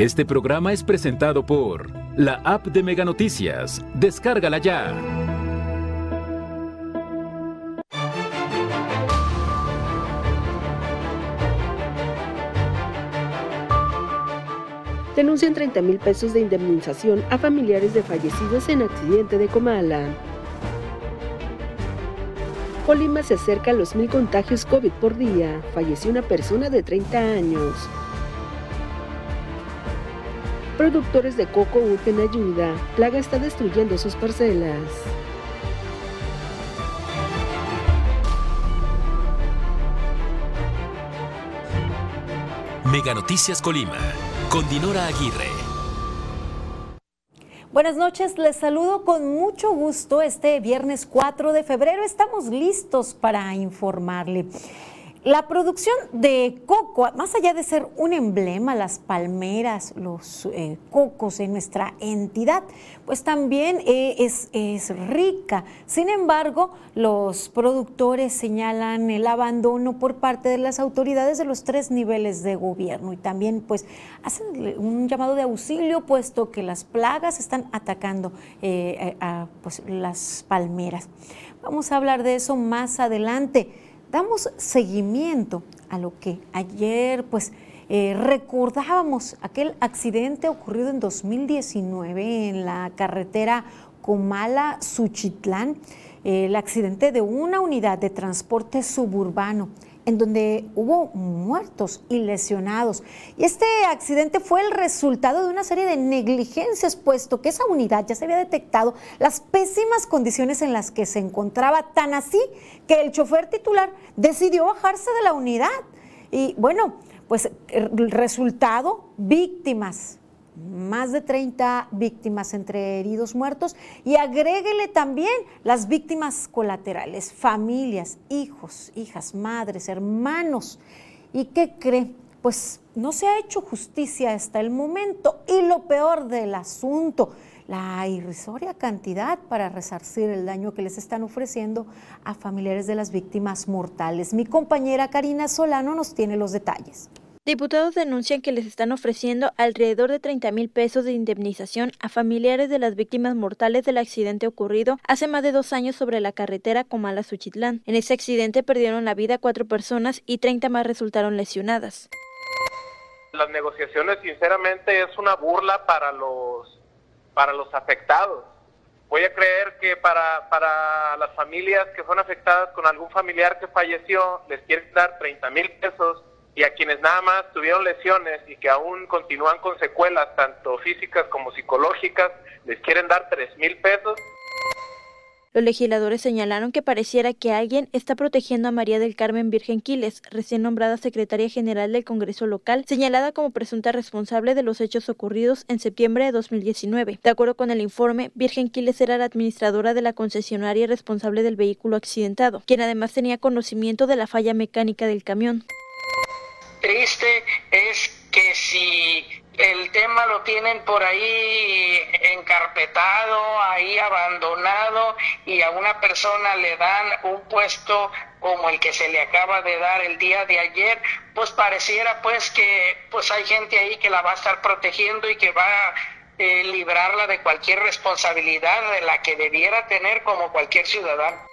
Este programa es presentado por la app de Mega Noticias. Descárgala ya. Denuncian 30 mil pesos de indemnización a familiares de fallecidos en accidente de Comala. Colima se acerca a los mil contagios COVID por día. Falleció una persona de 30 años. Productores de coco urgen ayuda. Plaga está destruyendo sus parcelas. Mega Noticias Colima, con Dinora Aguirre. Buenas noches, les saludo con mucho gusto este viernes 4 de febrero. Estamos listos para informarle. La producción de coco, más allá de ser un emblema, las palmeras, los eh, cocos en nuestra entidad, pues también eh, es, es, rica. Sin embargo, los productores señalan el abandono por parte de las autoridades de los tres niveles de gobierno y también pues hacen un llamado de auxilio puesto que las plagas están atacando eh, a pues, las palmeras. Vamos a hablar de eso más adelante damos seguimiento a lo que ayer pues eh, recordábamos aquel accidente ocurrido en 2019 en la carretera Comala-Suchitlán, el accidente de una unidad de transporte suburbano en donde hubo muertos y lesionados. Y este accidente fue el resultado de una serie de negligencias, puesto que esa unidad ya se había detectado las pésimas condiciones en las que se encontraba, tan así que el chofer titular decidió bajarse de la unidad. Y bueno, pues el resultado, víctimas, más de 30 víctimas entre heridos muertos y agréguele también las víctimas colaterales, familias, hijos, hijas, madres, hermanos. ¿Y qué cree? Pues no se ha hecho justicia hasta el momento y lo peor del asunto, la irrisoria cantidad para resarcir el daño que les están ofreciendo a familiares de las víctimas mortales. Mi compañera Karina Solano nos tiene los detalles. Diputados denuncian que les están ofreciendo alrededor de 30 mil pesos de indemnización a familiares de las víctimas mortales del accidente ocurrido hace más de dos años sobre la carretera Comala-Suchitlán. En ese accidente perdieron la vida cuatro personas y 30 más resultaron lesionadas. Las negociaciones, sinceramente, es una burla para los, para los afectados. Voy a creer que para, para las familias que son afectadas con algún familiar que falleció, les quieren dar 30 mil pesos y a quienes nada más tuvieron lesiones y que aún continúan con secuelas tanto físicas como psicológicas, les quieren dar tres mil pesos. Los legisladores señalaron que pareciera que alguien está protegiendo a María del Carmen Virgen Quiles, recién nombrada secretaria general del Congreso local, señalada como presunta responsable de los hechos ocurridos en septiembre de 2019. De acuerdo con el informe, Virgen Quiles era la administradora de la concesionaria responsable del vehículo accidentado, quien además tenía conocimiento de la falla mecánica del camión triste es que si el tema lo tienen por ahí encarpetado, ahí abandonado y a una persona le dan un puesto como el que se le acaba de dar el día de ayer, pues pareciera pues que pues hay gente ahí que la va a estar protegiendo y que va a eh, librarla de cualquier responsabilidad de la que debiera tener como cualquier ciudadano.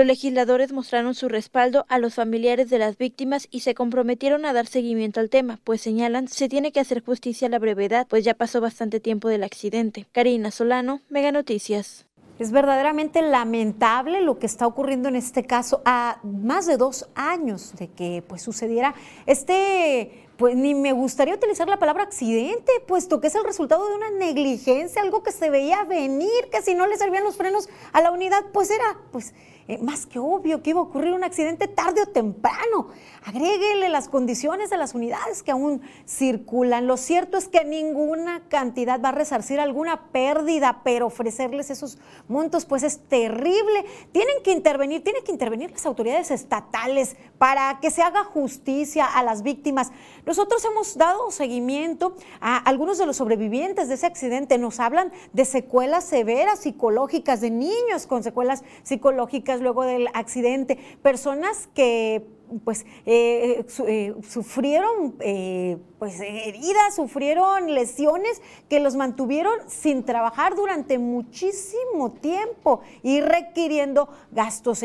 Los legisladores mostraron su respaldo a los familiares de las víctimas y se comprometieron a dar seguimiento al tema, pues señalan se tiene que hacer justicia a la brevedad, pues ya pasó bastante tiempo del accidente. Karina Solano, Mega Noticias. Es verdaderamente lamentable lo que está ocurriendo en este caso a más de dos años de que pues sucediera este pues ni me gustaría utilizar la palabra accidente, puesto que es el resultado de una negligencia, algo que se veía venir, que si no le servían los frenos a la unidad, pues era pues eh, más que obvio que iba a ocurrir un accidente tarde o temprano. Agréguele las condiciones de las unidades que aún circulan. Lo cierto es que ninguna cantidad va a resarcir alguna pérdida, pero ofrecerles esos montos pues es terrible. Tienen que intervenir, tienen que intervenir las autoridades estatales para que se haga justicia a las víctimas. Nosotros hemos dado seguimiento a algunos de los sobrevivientes de ese accidente. Nos hablan de secuelas severas psicológicas, de niños con secuelas psicológicas luego del accidente, personas que pues eh, eh, sufrieron pues heridas, sufrieron lesiones que los mantuvieron sin trabajar durante muchísimo tiempo y requiriendo gastos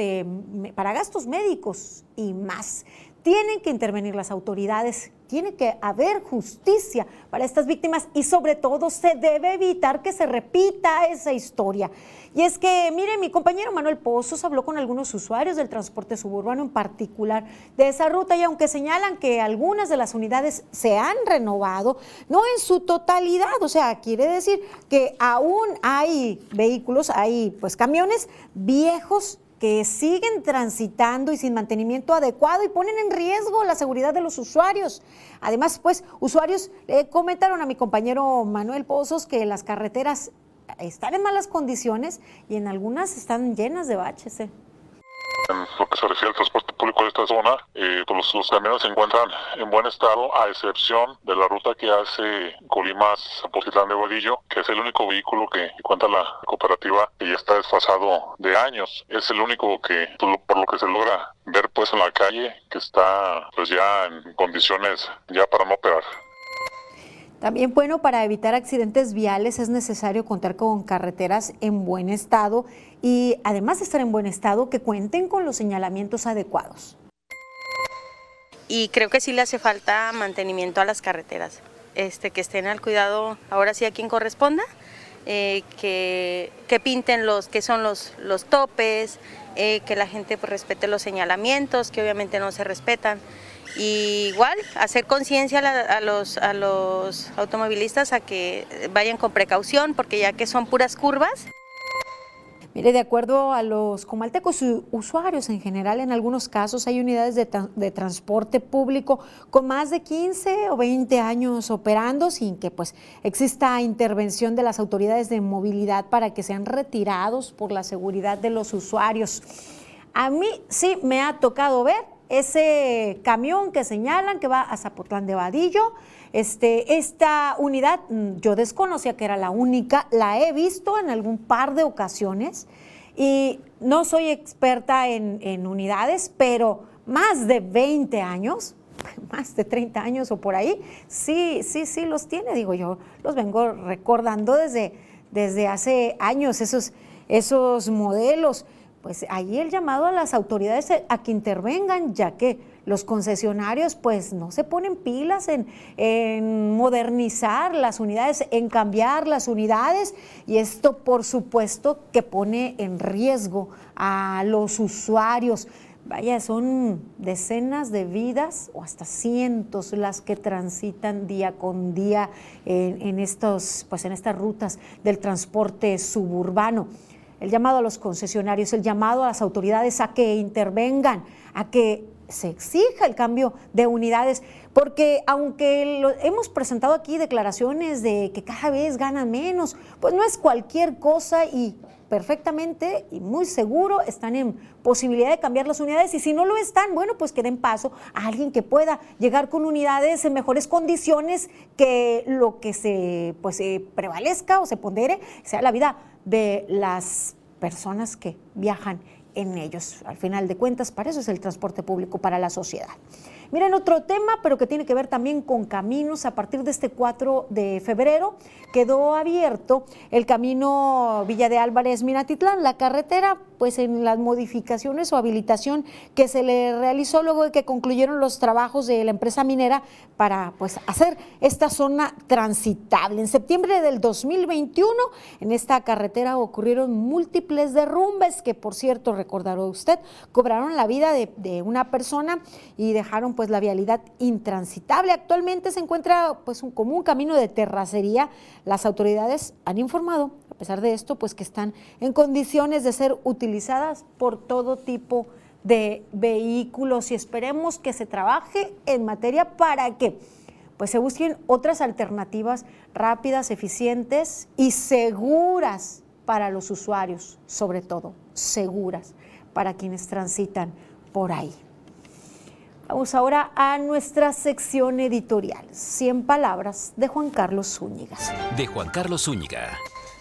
para gastos médicos y más. Tienen que intervenir las autoridades, tiene que haber justicia para estas víctimas y sobre todo se debe evitar que se repita esa historia. Y es que, mire, mi compañero Manuel Pozos habló con algunos usuarios del transporte suburbano en particular de esa ruta y aunque señalan que algunas de las unidades se han renovado, no en su totalidad, o sea, quiere decir que aún hay vehículos, hay pues camiones viejos que siguen transitando y sin mantenimiento adecuado y ponen en riesgo la seguridad de los usuarios. Además, pues, usuarios le comentaron a mi compañero Manuel Pozos que las carreteras están en malas condiciones y en algunas están llenas de baches. ¿eh? En lo que se refiere al transporte público de esta zona, eh, pues los, camiones se encuentran en buen estado, a excepción de la ruta que hace Colima-Zapotitlán de Guadillo, que es el único vehículo que cuenta la cooperativa que ya está desfasado de años. Es el único que, por lo que se logra ver pues en la calle, que está pues ya en condiciones ya para no operar. También, bueno, para evitar accidentes viales es necesario contar con carreteras en buen estado y además de estar en buen estado, que cuenten con los señalamientos adecuados. Y creo que sí le hace falta mantenimiento a las carreteras, este, que estén al cuidado, ahora sí a quien corresponda, eh, que, pinten los que son los, los topes, eh, que la gente pues, respete los señalamientos, que obviamente no se respetan. Y igual, hacer conciencia a, los, a los automovilistas a que vayan con precaución, porque ya que son puras curvas. Mire, de acuerdo a los comaltecos usuarios en general, en algunos casos hay unidades de, transporte público con más de 15 o 20 años operando sin que pues exista intervención de las autoridades de movilidad para que sean retirados por la seguridad de los usuarios. A mí sí me ha tocado ver ese camión que señalan que va a Zapotlán de Vadillo. Este, esta unidad, mm, yo desconocía que era la única, la he visto en algún par de ocasiones y no soy experta en, en unidades, pero más de 20 años, más de 30 años o por ahí, sí, sí, sí los tiene, digo yo, los vengo recordando desde, desde hace años, esos, esos modelos pues ahí el llamado a las autoridades a que intervengan, ya que los concesionarios pues no se ponen pilas en, modernizar las unidades, en cambiar las unidades y esto por supuesto que pone en riesgo a los usuarios. Vaya, son decenas de vidas o hasta cientos las que transitan día con día en, estos, pues en estas rutas del transporte suburbano el llamado a los concesionarios, el llamado a las autoridades a que intervengan, a que se exija el cambio de unidades, porque aunque hemos presentado aquí declaraciones de que cada vez ganan menos, pues no es cualquier cosa y perfectamente y muy seguro están en posibilidad de cambiar las unidades y si no lo están, bueno, pues que den paso a alguien que pueda llegar con unidades en mejores condiciones que lo que se pues prevalezca o se pondere sea la vida de las personas que viajan en ellos. Al final de cuentas, para eso es el transporte público para la sociedad. Miren, otro tema, pero que tiene que ver también con caminos. A partir de este 4 de febrero quedó abierto el camino Villa de Álvarez Minatitlán, la carretera, pues en las modificaciones o habilitación que se le realizó luego de que concluyeron los trabajos de la empresa minera para pues hacer esta zona transitable. En septiembre del 2021 en esta carretera ocurrieron múltiples derrumbes que por cierto recordará usted cobraron la vida de, de una persona y dejaron pues la vialidad intransitable. Actualmente se encuentra pues un, como un camino de terracería. Las autoridades han informado, a pesar de esto, pues que están en condiciones de ser utilizadas por todo tipo de vehículos y esperemos que se trabaje en materia para que pues se busquen otras alternativas rápidas, eficientes y seguras para los usuarios, sobre todo seguras para quienes transitan por ahí. Vamos ahora a nuestra sección editorial, 100 palabras de Juan Carlos Zúñiga. De Juan Carlos Zúñiga.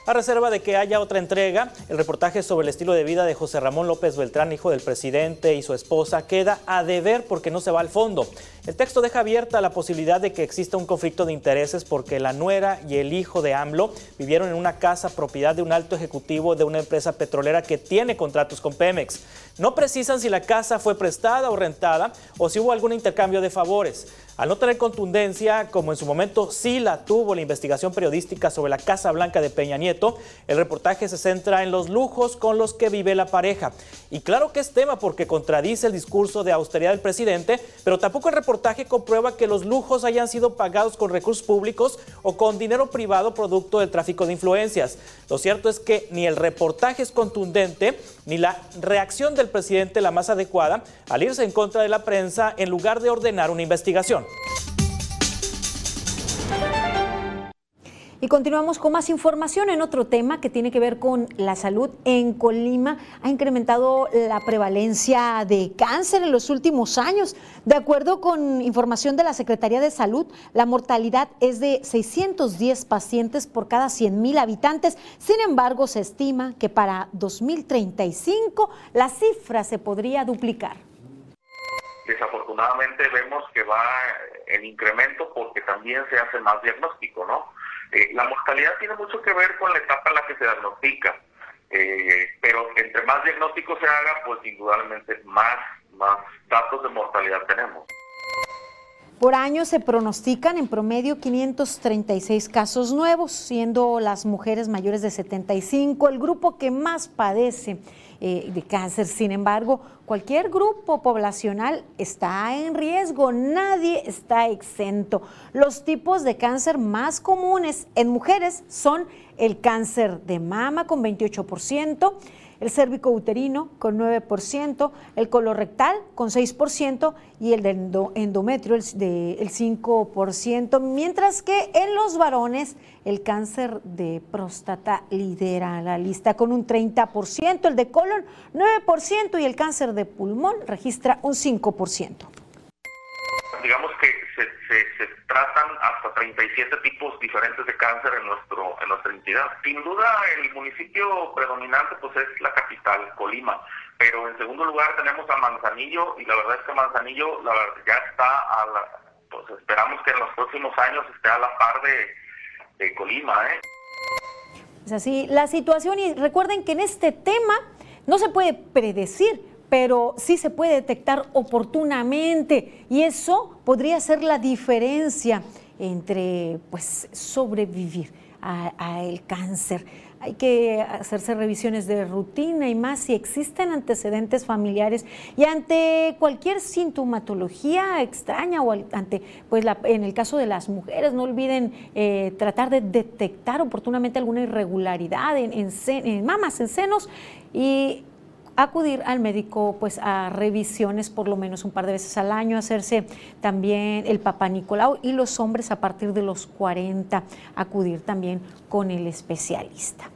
A reserva de que haya otra entrega, el reportaje sobre el estilo de vida de José Ramón López Beltrán, hijo del presidente y su esposa, queda a deber porque no se va al fondo. El texto deja abierta la posibilidad de que exista un conflicto de intereses porque la nuera y el hijo de AMLO vivieron en una casa propiedad de un alto ejecutivo de una empresa petrolera que tiene contratos con Pemex. No precisan si la casa fue prestada o rentada o si hubo algún intercambio de favores. Al no tener contundencia, como en su momento sí la tuvo la investigación periodística sobre la Casa Blanca de Peña Nieto, el reportaje se centra en los lujos con los que vive la pareja. Y claro que es tema porque contradice el discurso de austeridad del presidente, pero tampoco el reportaje comprueba que los lujos hayan sido pagados con recursos públicos o con dinero privado producto del tráfico de influencias. Lo cierto es que ni el reportaje es contundente, ni la reacción del presidente la más adecuada al irse en contra de la prensa en lugar de ordenar una investigación. Y continuamos con más información en otro tema que tiene que ver con la salud. En Colima ha incrementado la prevalencia de cáncer en los últimos años. De acuerdo con información de la Secretaría de Salud, la mortalidad es de 610 pacientes por cada 100 mil habitantes. Sin embargo, se estima que para 2035 la cifra se podría duplicar desafortunadamente vemos que va en incremento porque también se hace más diagnóstico, ¿no? Eh, la mortalidad tiene mucho que ver con la etapa en la que se diagnostica, eh, pero entre más diagnóstico se haga, pues indudablemente más, más datos de mortalidad tenemos. Por año se pronostican en promedio 536 casos nuevos, siendo las mujeres mayores de 75 el grupo que más padece eh, de cáncer. Sin embargo, cualquier grupo poblacional está en riesgo, nadie está exento. Los tipos de cáncer más comunes en mujeres son el cáncer de mama con 28%, el cérvico uterino con 9%, el colorectal con 6% y el de endometrio el, de, el 5%, mientras que en los varones el cáncer de próstata lidera la lista con un 30%, el de colon 9% y el cáncer de pulmón registra un 5%. Digamos que se, tratan hasta 37 tipos diferentes de cáncer en nuestro en nuestra entidad. Sin duda el municipio predominante pues es la capital, Colima, pero en segundo lugar tenemos a Manzanillo y la verdad es que Manzanillo la verdad, ya está a la, pues esperamos que en los próximos años esté a la par de, de Colima, ¿eh? Es así la situación y recuerden que en este tema no se puede predecir pero sí se puede detectar oportunamente y eso podría ser la diferencia entre pues, sobrevivir al cáncer. Hay que hacerse revisiones de rutina y más si existen antecedentes familiares y ante cualquier sintomatología extraña o ante, pues en el caso de las mujeres, no olviden eh, tratar de detectar oportunamente alguna irregularidad en, en, en mamas, en senos y acudir al médico pues a revisiones por lo menos un par de veces al año, hacerse también el papá Nicolau y los hombres a partir de los 40 acudir también con el especialista.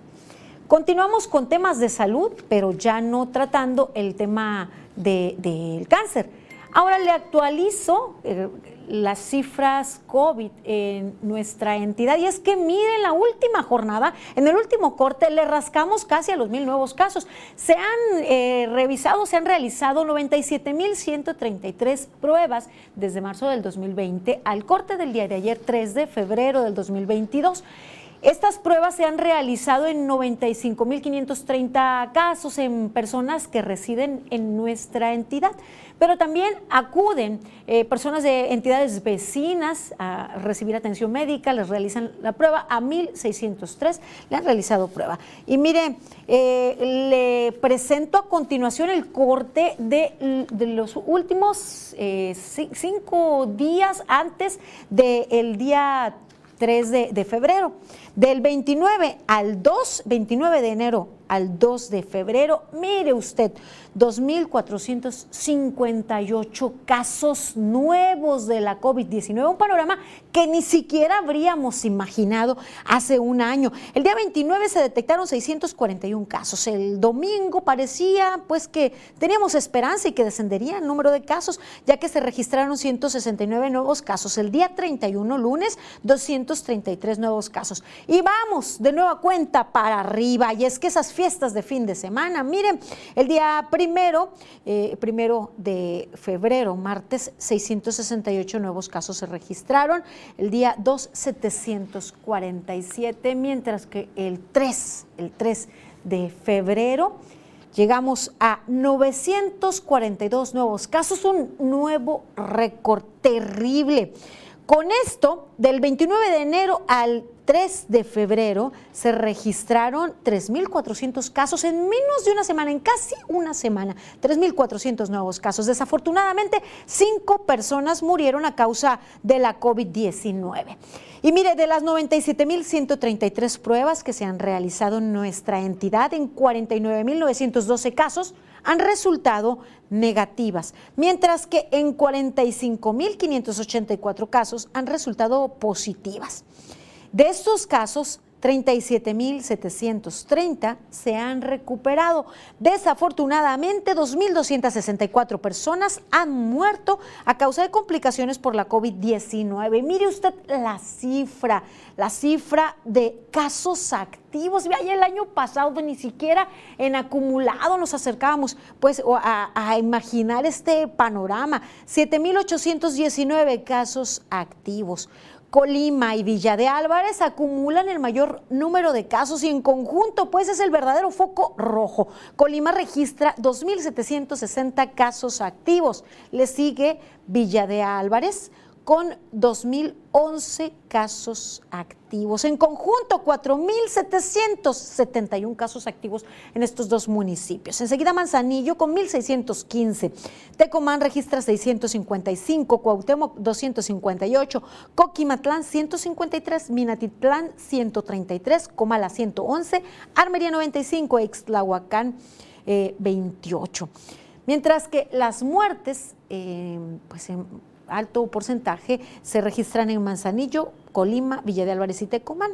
Continuamos con temas de salud, pero ya no tratando el tema del cáncer. Ahora le actualizo eh, las cifras COVID en nuestra entidad. Y es que miren la última jornada, en el último corte le rascamos casi a los mil nuevos casos. Se han eh, revisado, se han realizado 97.133 pruebas desde marzo del 2020 al corte del día de ayer, 3 de febrero del 2022. Estas pruebas se han realizado en 95.530 casos en personas que residen en nuestra entidad, pero también acuden eh, personas de entidades vecinas a recibir atención médica, les realizan la prueba, a 1.603 le han realizado prueba. Y mire, eh, le presento a continuación el corte de, los últimos eh, cinco días antes del día 3 de, febrero. Del 29 al 2, 29 de enero al 2 de febrero, mire usted, 2.458 casos nuevos de la COVID-19, un panorama que ni siquiera habríamos imaginado hace un año. El día 29 se detectaron 641 casos. El domingo parecía pues que teníamos esperanza y que descendería el número de casos, ya que se registraron 169 nuevos casos. El día 31, lunes, 233 nuevos casos. Y vamos de nueva cuenta para arriba. Y es que esas fiestas de fin de semana, miren, el día primero, eh, primero de febrero, martes, 668 nuevos casos se registraron. El día 2, 747, mientras que el 3, el 3 de febrero, llegamos a 942 nuevos casos, un nuevo récord terrible. Con esto, del 29 de enero al 3 de febrero se registraron 3.400 casos en menos de una semana, en casi una semana, 3.400 nuevos casos. Desafortunadamente, cinco personas murieron a causa de la COVID-19. Y mire, de las 97.133 pruebas que se han realizado en nuestra entidad, en 49.912 casos han resultado negativas, mientras que en 45.584 casos han resultado positivas. De estos casos, 37.730 se han recuperado. Desafortunadamente, 2.264 personas han muerto a causa de complicaciones por la COVID-19. Mire usted la cifra, la cifra de casos activos. Vaya, el año pasado ni siquiera en acumulado nos acercábamos pues, a, a imaginar este panorama. 7.819 casos activos. Colima y Villa de Álvarez acumulan el mayor número de casos y en conjunto pues es el verdadero foco rojo. Colima registra 2.760 casos activos. Le sigue Villa de Álvarez con 2.011 casos activos. En conjunto, 4.771 casos activos en estos dos municipios. Enseguida Manzanillo con 1.615. Tecomán registra 655, Cuauhtémoc 258, Coquimatlán 153, Minatitlán 133, Comala 111, Armería 95, Extlahuacán 28. Eh, Mientras que las muertes, eh, pues en alto porcentaje se registran en Manzanillo, Colima, Villa de Álvarez y Tecomán.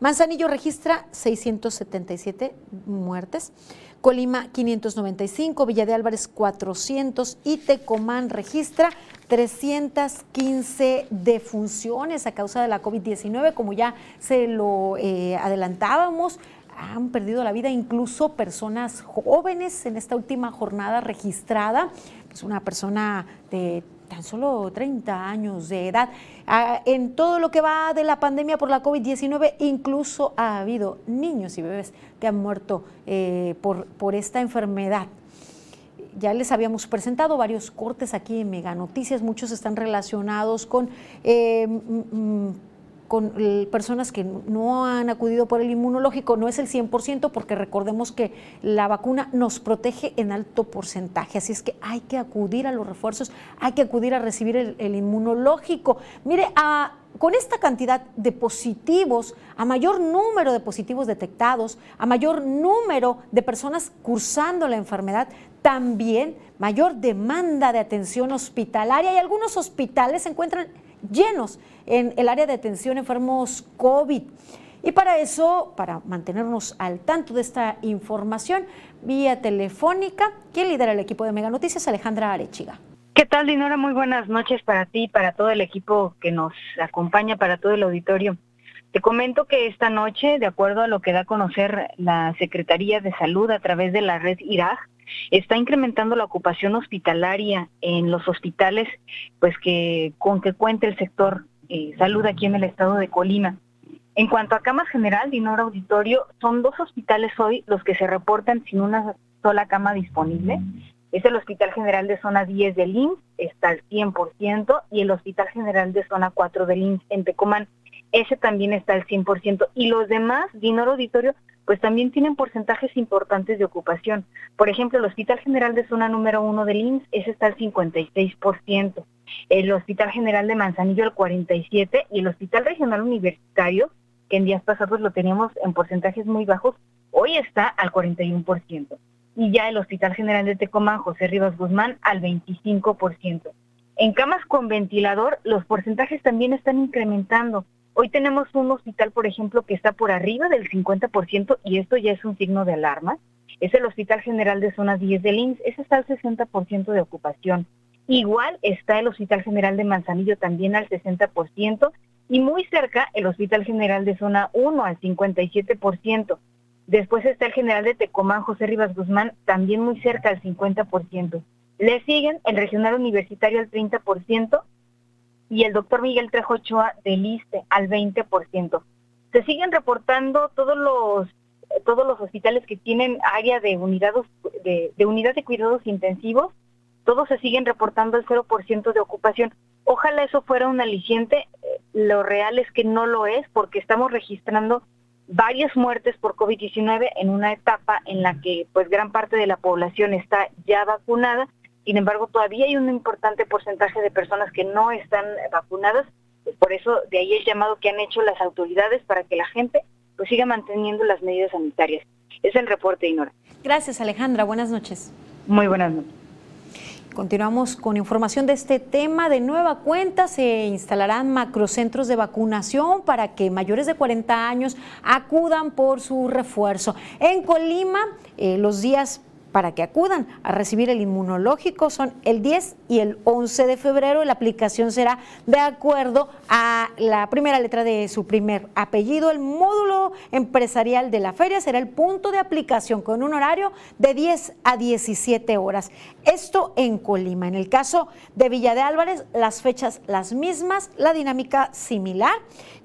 Manzanillo registra 677 muertes, Colima 595, Villa de Álvarez 400 y Tecomán registra 315 defunciones a causa de la COVID-19, como ya se lo eh, adelantábamos. Han perdido la vida incluso personas jóvenes en esta última jornada registrada. Es una persona de tan solo 30 años de edad. Ah, en todo lo que va de la pandemia por la COVID-19, incluso ha habido niños y bebés que han muerto eh, por, por esta enfermedad. Ya les habíamos presentado varios cortes aquí en Mega Noticias, muchos están relacionados con eh, con personas que no han acudido por el inmunológico, no es el 100% porque recordemos que la vacuna nos protege en alto porcentaje, así es que hay que acudir a los refuerzos, hay que acudir a recibir el, inmunológico. Mire, con esta cantidad de positivos, a mayor número de positivos detectados, a mayor número de personas cursando la enfermedad, también mayor demanda de atención hospitalaria y algunos hospitales se encuentran llenos en el área de atención enfermos COVID. Y para eso, para mantenernos al tanto de esta información, vía telefónica, quien lidera el equipo de Mega Noticias, Alejandra Arechiga. ¿Qué tal, Dinora? Muy buenas noches para ti, para todo el equipo que nos acompaña, para todo el auditorio. Te comento que esta noche, de acuerdo a lo que da a conocer la Secretaría de Salud a través de la red IRAG, está incrementando la ocupación hospitalaria en los hospitales, pues que con que cuente el sector eh, salud aquí en el estado de Colima. En cuanto a camas general, Dinora Auditorio, son dos hospitales hoy los que se reportan sin una sola cama disponible. Es el Hospital General de Zona 10 del IMSS, está al 100%, y el Hospital General de Zona 4 del IMSS en Tecomán, ese también está al 100%. Y los demás, Dinora Auditorio, pues también tienen porcentajes importantes de ocupación. Por ejemplo, el Hospital General de Zona número 1 del IMSS, ese está al 56%, el Hospital General de Manzanillo al 47% y el Hospital Regional Universitario, que en días pasados lo teníamos en porcentajes muy bajos, hoy está al 41%. Y ya el Hospital General de Tecomán, José Rivas Guzmán, al 25%. En camas con ventilador, los porcentajes también están incrementando. Hoy tenemos un hospital, por ejemplo, que está por arriba del 50% y esto ya es un signo de alarma. Es el Hospital General de Zona 10 del INSS, ese está al 60% de ocupación. Igual está el Hospital General de Manzanillo también al 60% y muy cerca el Hospital General de Zona 1 al 57%. Después está el General de Tecomán, José Rivas Guzmán, también muy cerca al 50%. Le siguen el Regional Universitario al 30% y el doctor Miguel Trejo Ochoa del ISTE al 20%. Se siguen reportando todos los todos los hospitales que tienen área de unidades de, de unidad de cuidados intensivos, todos se siguen reportando el 0% de ocupación. Ojalá eso fuera un aliciente, eh, lo real es que no lo es porque estamos registrando varias muertes por COVID-19 en una etapa en la que pues gran parte de la población está ya vacunada sin embargo, todavía hay un importante porcentaje de personas que no están vacunadas. Por eso, de ahí el llamado que han hecho las autoridades para que la gente pues siga manteniendo las medidas sanitarias. Es el reporte, Inora. Gracias, Alejandra. Buenas noches. Muy buenas noches. Continuamos con información de este tema. De nueva cuenta se instalarán macrocentros de vacunación para que mayores de 40 años acudan por su refuerzo. En Colima, eh, los días para que acudan a recibir el inmunológico son el 10 y el 11 de febrero. La aplicación será de acuerdo a la primera letra de su primer apellido. El módulo empresarial de la feria será el punto de aplicación con un horario de 10 a 17 horas. Esto en Colima. En el caso de Villa de Álvarez, las fechas las mismas, la dinámica similar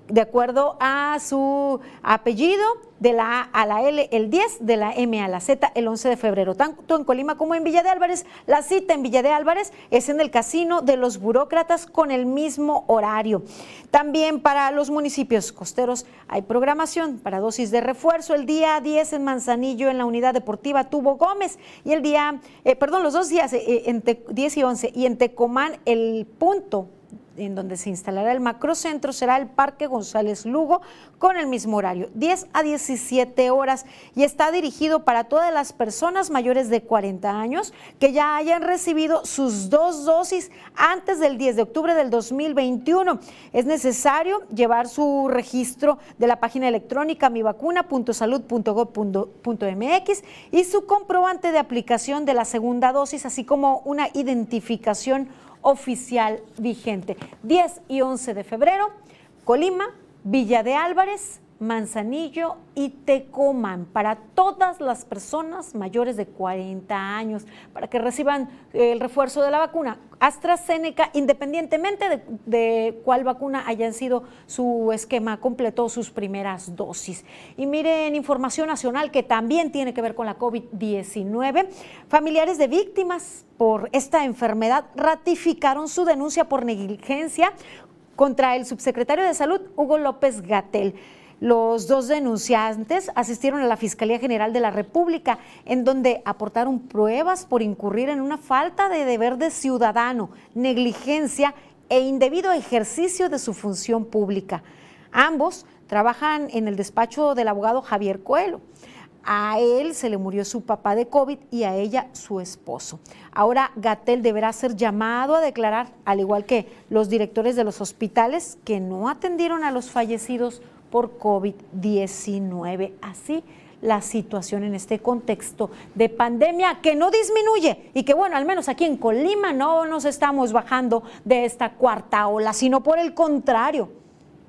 de acuerdo a su apellido, de la A a la L el 10, de la M a la Z el 11 de febrero. Tanto en Colima como en Villa de Álvarez, la cita en Villa de Álvarez es en el Casino de los Burócratas con el mismo horario. También para los municipios costeros hay programación para dosis de refuerzo. El día 10 en Manzanillo, en la unidad deportiva Tubo Gómez, y el día, eh, perdón, los dos días, eh, en 10 y 11, y en Tecomán el punto en donde se instalará el macrocentro será el Parque González Lugo con el mismo horario, 10 a 17 horas y está dirigido para todas las personas mayores de 40 años que ya hayan recibido sus dos dosis antes del 10 de octubre del 2021. Es necesario llevar su registro de la página electrónica mivacuna.salud.gov.mx y su comprobante de aplicación de la segunda dosis, así como una identificación oficial vigente. 10 y 11 de febrero, Colima, Villa de Álvarez, Manzanillo y Tecomán para todas las personas mayores de 40 años para que reciban el refuerzo de la vacuna AstraZeneca independientemente de, de, cuál vacuna hayan sido su esquema completo sus primeras dosis. Y miren información nacional que también tiene que ver con la COVID-19. Familiares de víctimas por esta enfermedad ratificaron su denuncia por negligencia contra el subsecretario de Salud Hugo López Gatel. Los dos denunciantes asistieron a la Fiscalía General de la República, en donde aportaron pruebas por incurrir en una falta de deber de ciudadano, negligencia e indebido ejercicio de su función pública. Ambos trabajan en el despacho del abogado Javier Coelho. A él se le murió su papá de COVID y a ella su esposo. Ahora Gatel deberá ser llamado a declarar, al igual que los directores de los hospitales que no atendieron a los fallecidos por COVID-19. Así la situación en este contexto de pandemia que no disminuye y que bueno, al menos aquí en Colima no nos estamos bajando de esta cuarta ola, sino por el contrario.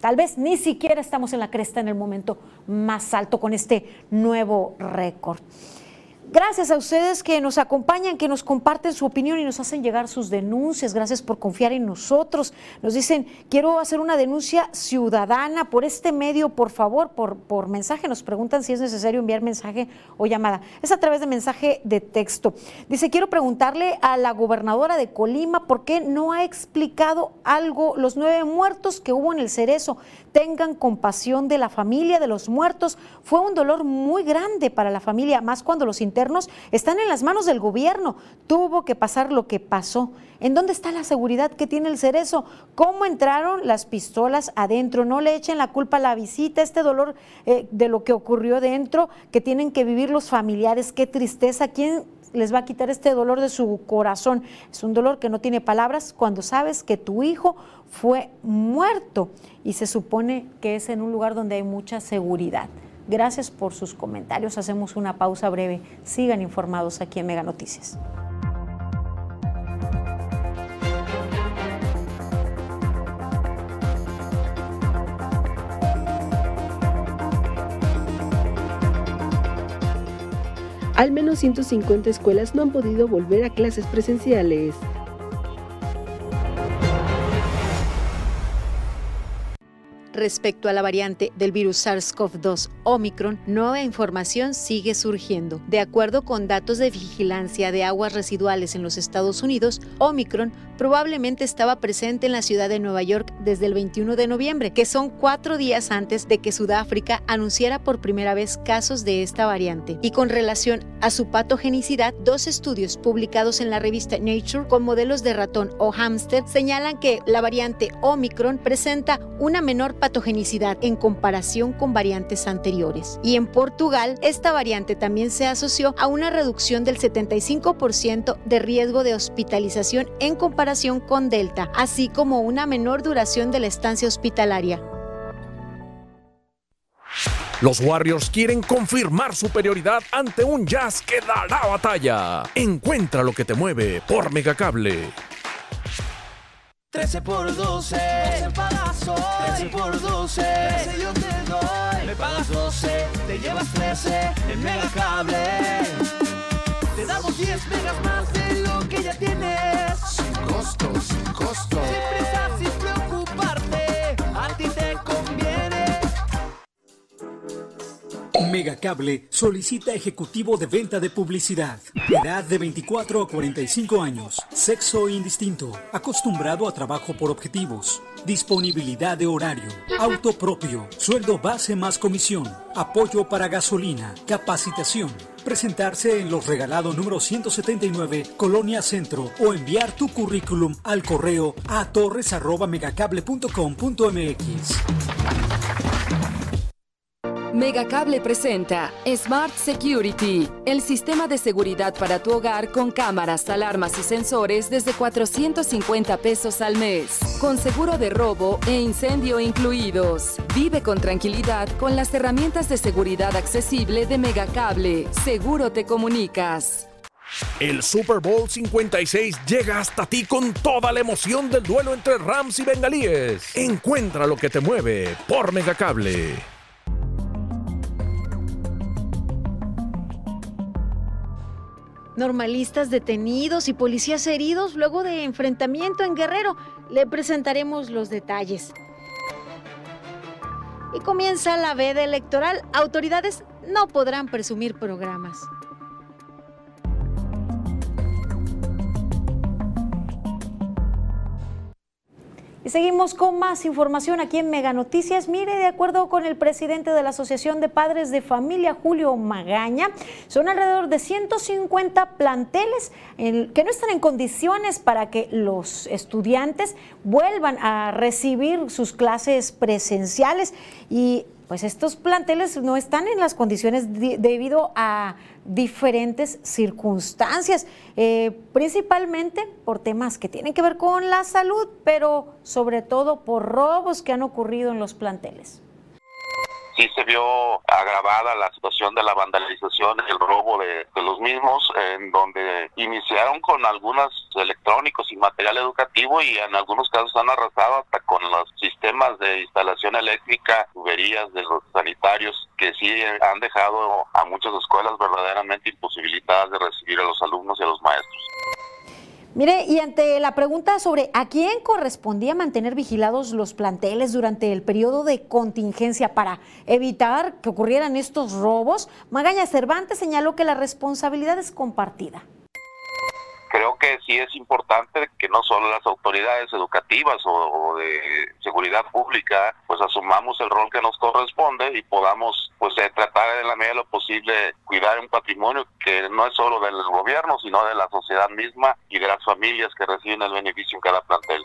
Tal vez ni siquiera estamos en la cresta en el momento más alto con este nuevo récord. Gracias a ustedes que nos acompañan, que nos comparten su opinión y nos hacen llegar sus denuncias. Gracias por confiar en nosotros. Nos dicen, quiero hacer una denuncia ciudadana por este medio, por favor, por, mensaje. Nos preguntan si es necesario enviar mensaje o llamada. Es a través de mensaje de texto. Dice, quiero preguntarle a la gobernadora de Colima por qué no ha explicado algo los nueve muertos que hubo en el Cerezo. Tengan compasión de la familia de los muertos. Fue un dolor muy grande para la familia, más cuando los internos están en las manos del gobierno. Tuvo que pasar lo que pasó. ¿En dónde está la seguridad que tiene el cerezo? ¿Cómo entraron las pistolas adentro? No le echen la culpa a la visita, este dolor eh, de lo que ocurrió dentro, que tienen que vivir los familiares. Qué tristeza. ¿Quién les va a quitar este dolor de su corazón? Es un dolor que no tiene palabras cuando sabes que tu hijo fue muerto y se supone que es en un lugar donde hay mucha seguridad. Gracias por sus comentarios. Hacemos una pausa breve. Sigan informados aquí en Mega Noticias. Al menos 150 escuelas no han podido volver a clases presenciales. Respecto a la variante del virus SARS-CoV-2 Omicron, nueva información sigue surgiendo. De acuerdo con datos de vigilancia de aguas residuales en los Estados Unidos, Omicron probablemente estaba presente en la ciudad de Nueva York desde el 21 de noviembre, que son cuatro días antes de que Sudáfrica anunciara por primera vez casos de esta variante. Y con relación a su patogenicidad, dos estudios publicados en la revista Nature con modelos de ratón o hámster señalan que la variante Omicron presenta una menor patogenicidad en comparación con variantes anteriores. Y en Portugal, esta variante también se asoció a una reducción del 75% de riesgo de hospitalización en comparación con Delta, así como una menor duración de la estancia hospitalaria. Los Warriors quieren confirmar superioridad ante un Jazz que dará batalla. Encuentra lo que te mueve por Megacable. 13 por 12, 12 pagas hoy. 13 por 12, 13 yo te doy. Me pagas 12, te llevas 13 en Megacable. Te damos 10 megas más de lo que ya tienes. Sin costo, sin costo. Sin prisa, sin preocuparte. Megacable solicita ejecutivo de venta de publicidad. Edad de 24 a 45 años. Sexo indistinto. Acostumbrado a trabajo por objetivos. Disponibilidad de horario. Auto propio. Sueldo base más comisión. Apoyo para gasolina. Capacitación. Presentarse en los regalados número 179, Colonia Centro, o enviar tu currículum al correo a torres.megacable.com.mx. Megacable presenta Smart Security, el sistema de seguridad para tu hogar con cámaras, alarmas y sensores desde 450 pesos al mes, con seguro de robo e incendio incluidos. Vive con tranquilidad con las herramientas de seguridad accesible de Megacable. Seguro te comunicas. El Super Bowl 56 llega hasta ti con toda la emoción del duelo entre Rams y Bengalíes. Encuentra lo que te mueve por Megacable. Normalistas detenidos y policías heridos luego de enfrentamiento en Guerrero. Le presentaremos los detalles. Y comienza la veda electoral. Autoridades no podrán presumir programas. Y seguimos con más información aquí en Mega Noticias. Mire, de acuerdo con el presidente de la Asociación de Padres de Familia, Julio Magaña, son alrededor de 150 planteles que no están en condiciones para que los estudiantes vuelvan a recibir sus clases presenciales. Y pues estos planteles no están en las condiciones debido a diferentes circunstancias, eh, principalmente por temas que tienen que ver con la salud, pero sobre todo por robos que han ocurrido en los planteles sí se vio agravada la situación de la vandalización el robo de, los mismos, en donde iniciaron con algunos electrónicos y material educativo y en algunos casos han arrasado hasta con los sistemas de instalación eléctrica, tuberías de los sanitarios, que sí han dejado a muchas escuelas verdaderamente imposibilitadas de recibir a los alumnos y a los maestros. Mire, y ante la pregunta sobre a quién correspondía mantener vigilados los planteles durante el periodo de contingencia para evitar que ocurrieran estos robos, Magaña Cervantes señaló que la responsabilidad es compartida creo que sí es importante que no solo las autoridades educativas o, de seguridad pública pues asumamos el rol que nos corresponde y podamos pues eh, tratar en la medida de lo posible cuidar un patrimonio que no es solo del gobierno, sino de la sociedad misma y de las familias que reciben el beneficio en cada plantel.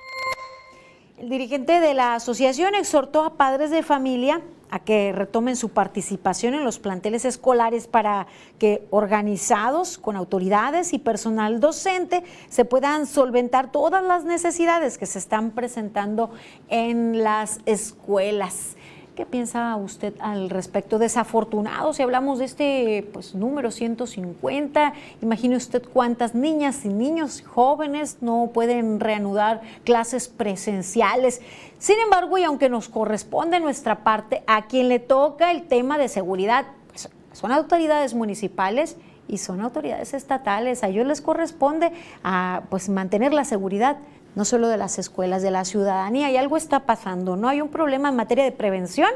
El dirigente de la asociación exhortó a padres de familia a que retomen su participación en los planteles escolares para que organizados con autoridades y personal docente se puedan solventar todas las necesidades que se están presentando en las escuelas. ¿Qué piensa usted al respecto? Desafortunado, si hablamos de este pues, número 150, imagine usted cuántas niñas y niños jóvenes no pueden reanudar clases presenciales. Sin embargo, y aunque nos corresponde nuestra parte, a quien le toca el tema de seguridad pues, son autoridades municipales y son autoridades estatales. A ellos les corresponde a, pues, mantener la seguridad no solo de las escuelas, de la ciudadanía, y algo está pasando, ¿no? Hay un problema en materia de prevención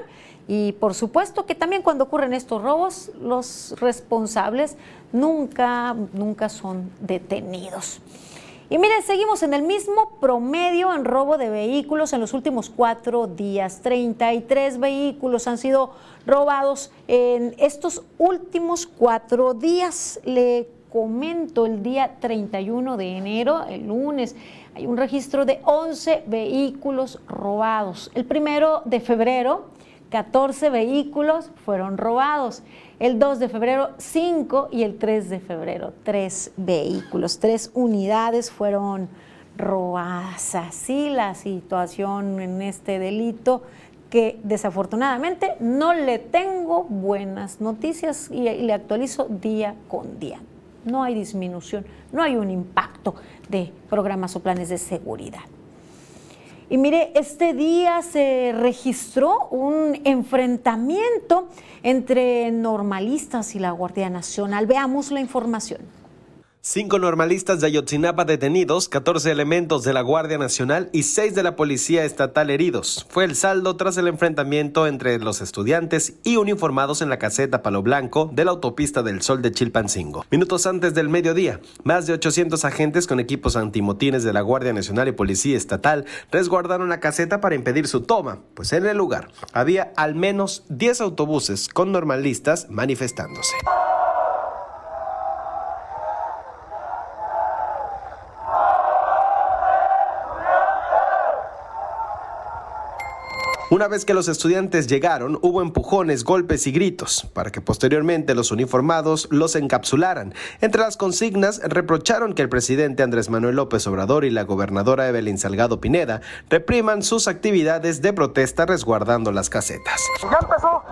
y por supuesto que también cuando ocurren estos robos, los responsables nunca, nunca son detenidos. Y mire, seguimos en el mismo promedio en robo de vehículos en los últimos cuatro días. 33 vehículos han sido robados en estos últimos cuatro días. Le comento el día 31 de enero, el lunes hay un registro de 11 vehículos robados. El primero de febrero, 14 vehículos fueron robados. El 2 de febrero, 5 y el 3 de febrero, 3 vehículos, 3 unidades fueron robadas. Así la situación en este delito que desafortunadamente no le tengo buenas noticias y le actualizo día con día no hay disminución, no hay un impacto de programas o planes de seguridad. Y mire, este día se registró un enfrentamiento entre normalistas y la Guardia Nacional. Veamos la información. Cinco normalistas de Ayotzinapa detenidos, 14 elementos de la Guardia Nacional y seis de la Policía Estatal heridos. Fue el saldo tras el enfrentamiento entre los estudiantes y uniformados en la caseta Palo Blanco de la autopista del Sol de Chilpancingo. Minutos antes del mediodía, más de 800 agentes con equipos antimotines de la Guardia Nacional y Policía Estatal resguardaron la caseta para impedir su toma, pues en el lugar había al menos 10 autobuses con normalistas manifestándose. Una vez que los estudiantes llegaron, hubo empujones, golpes y gritos, para que posteriormente los uniformados los encapsularan. Entre las consignas, reprocharon que el presidente Andrés Manuel López Obrador y la gobernadora Evelyn Salgado Pineda repriman sus actividades de protesta resguardando las casetas. Ya empezó.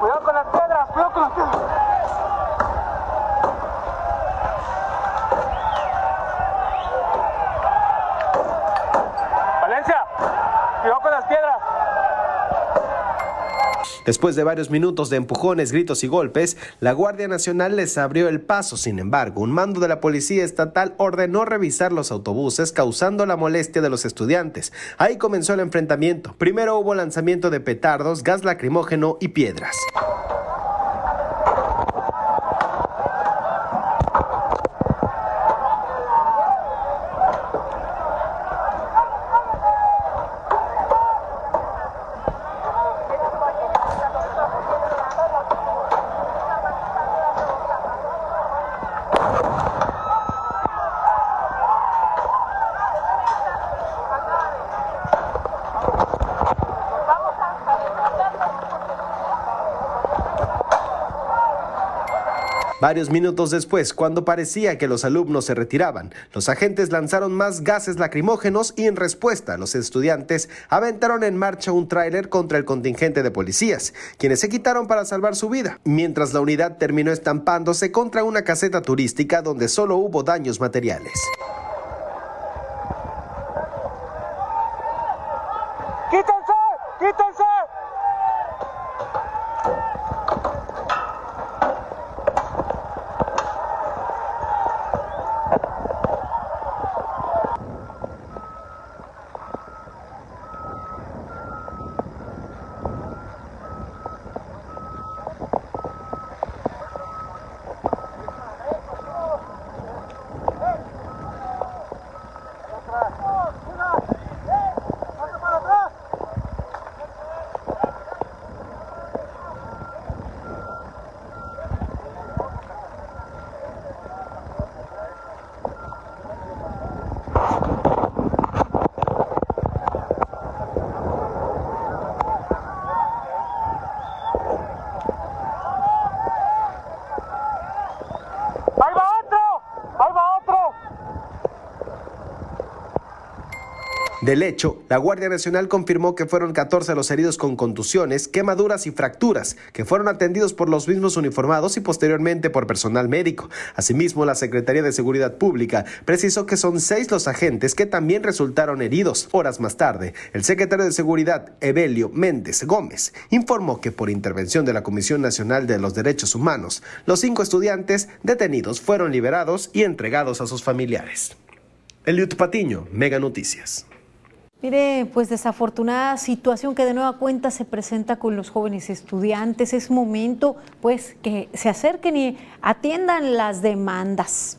Cuidado con las piedras, cuidado con las piedras. Valencia, cuidado con las piedras. Después de varios minutos de empujones, gritos y golpes, la Guardia Nacional les abrió el paso. Sin embargo, un mando de la Policía Estatal ordenó revisar los autobuses, causando la molestia de los estudiantes. Ahí comenzó el enfrentamiento. Primero hubo lanzamiento de petardos, gas lacrimógeno y piedras. Varios minutos después, cuando parecía que los alumnos se retiraban, los agentes lanzaron más gases lacrimógenos y en respuesta los estudiantes aventaron en marcha un tráiler contra el contingente de policías, quienes se quitaron para salvar su vida, mientras la unidad terminó estampándose contra una caseta turística donde solo hubo daños materiales. Del hecho, la Guardia Nacional confirmó que fueron 14 los heridos con contusiones, quemaduras y fracturas, que fueron atendidos por los mismos uniformados y posteriormente por personal médico. Asimismo, la Secretaría de Seguridad Pública precisó que son seis los agentes que también resultaron heridos. Horas más tarde, el secretario de Seguridad, Evelio Méndez Gómez, informó que por intervención de la Comisión Nacional de los Derechos Humanos, los cinco estudiantes detenidos fueron liberados y entregados a sus familiares. Eliud Patiño, Mega Noticias. Mire, pues desafortunada situación que de nueva cuenta se presenta con los jóvenes estudiantes. Es momento, pues, que se acerquen y atiendan las demandas.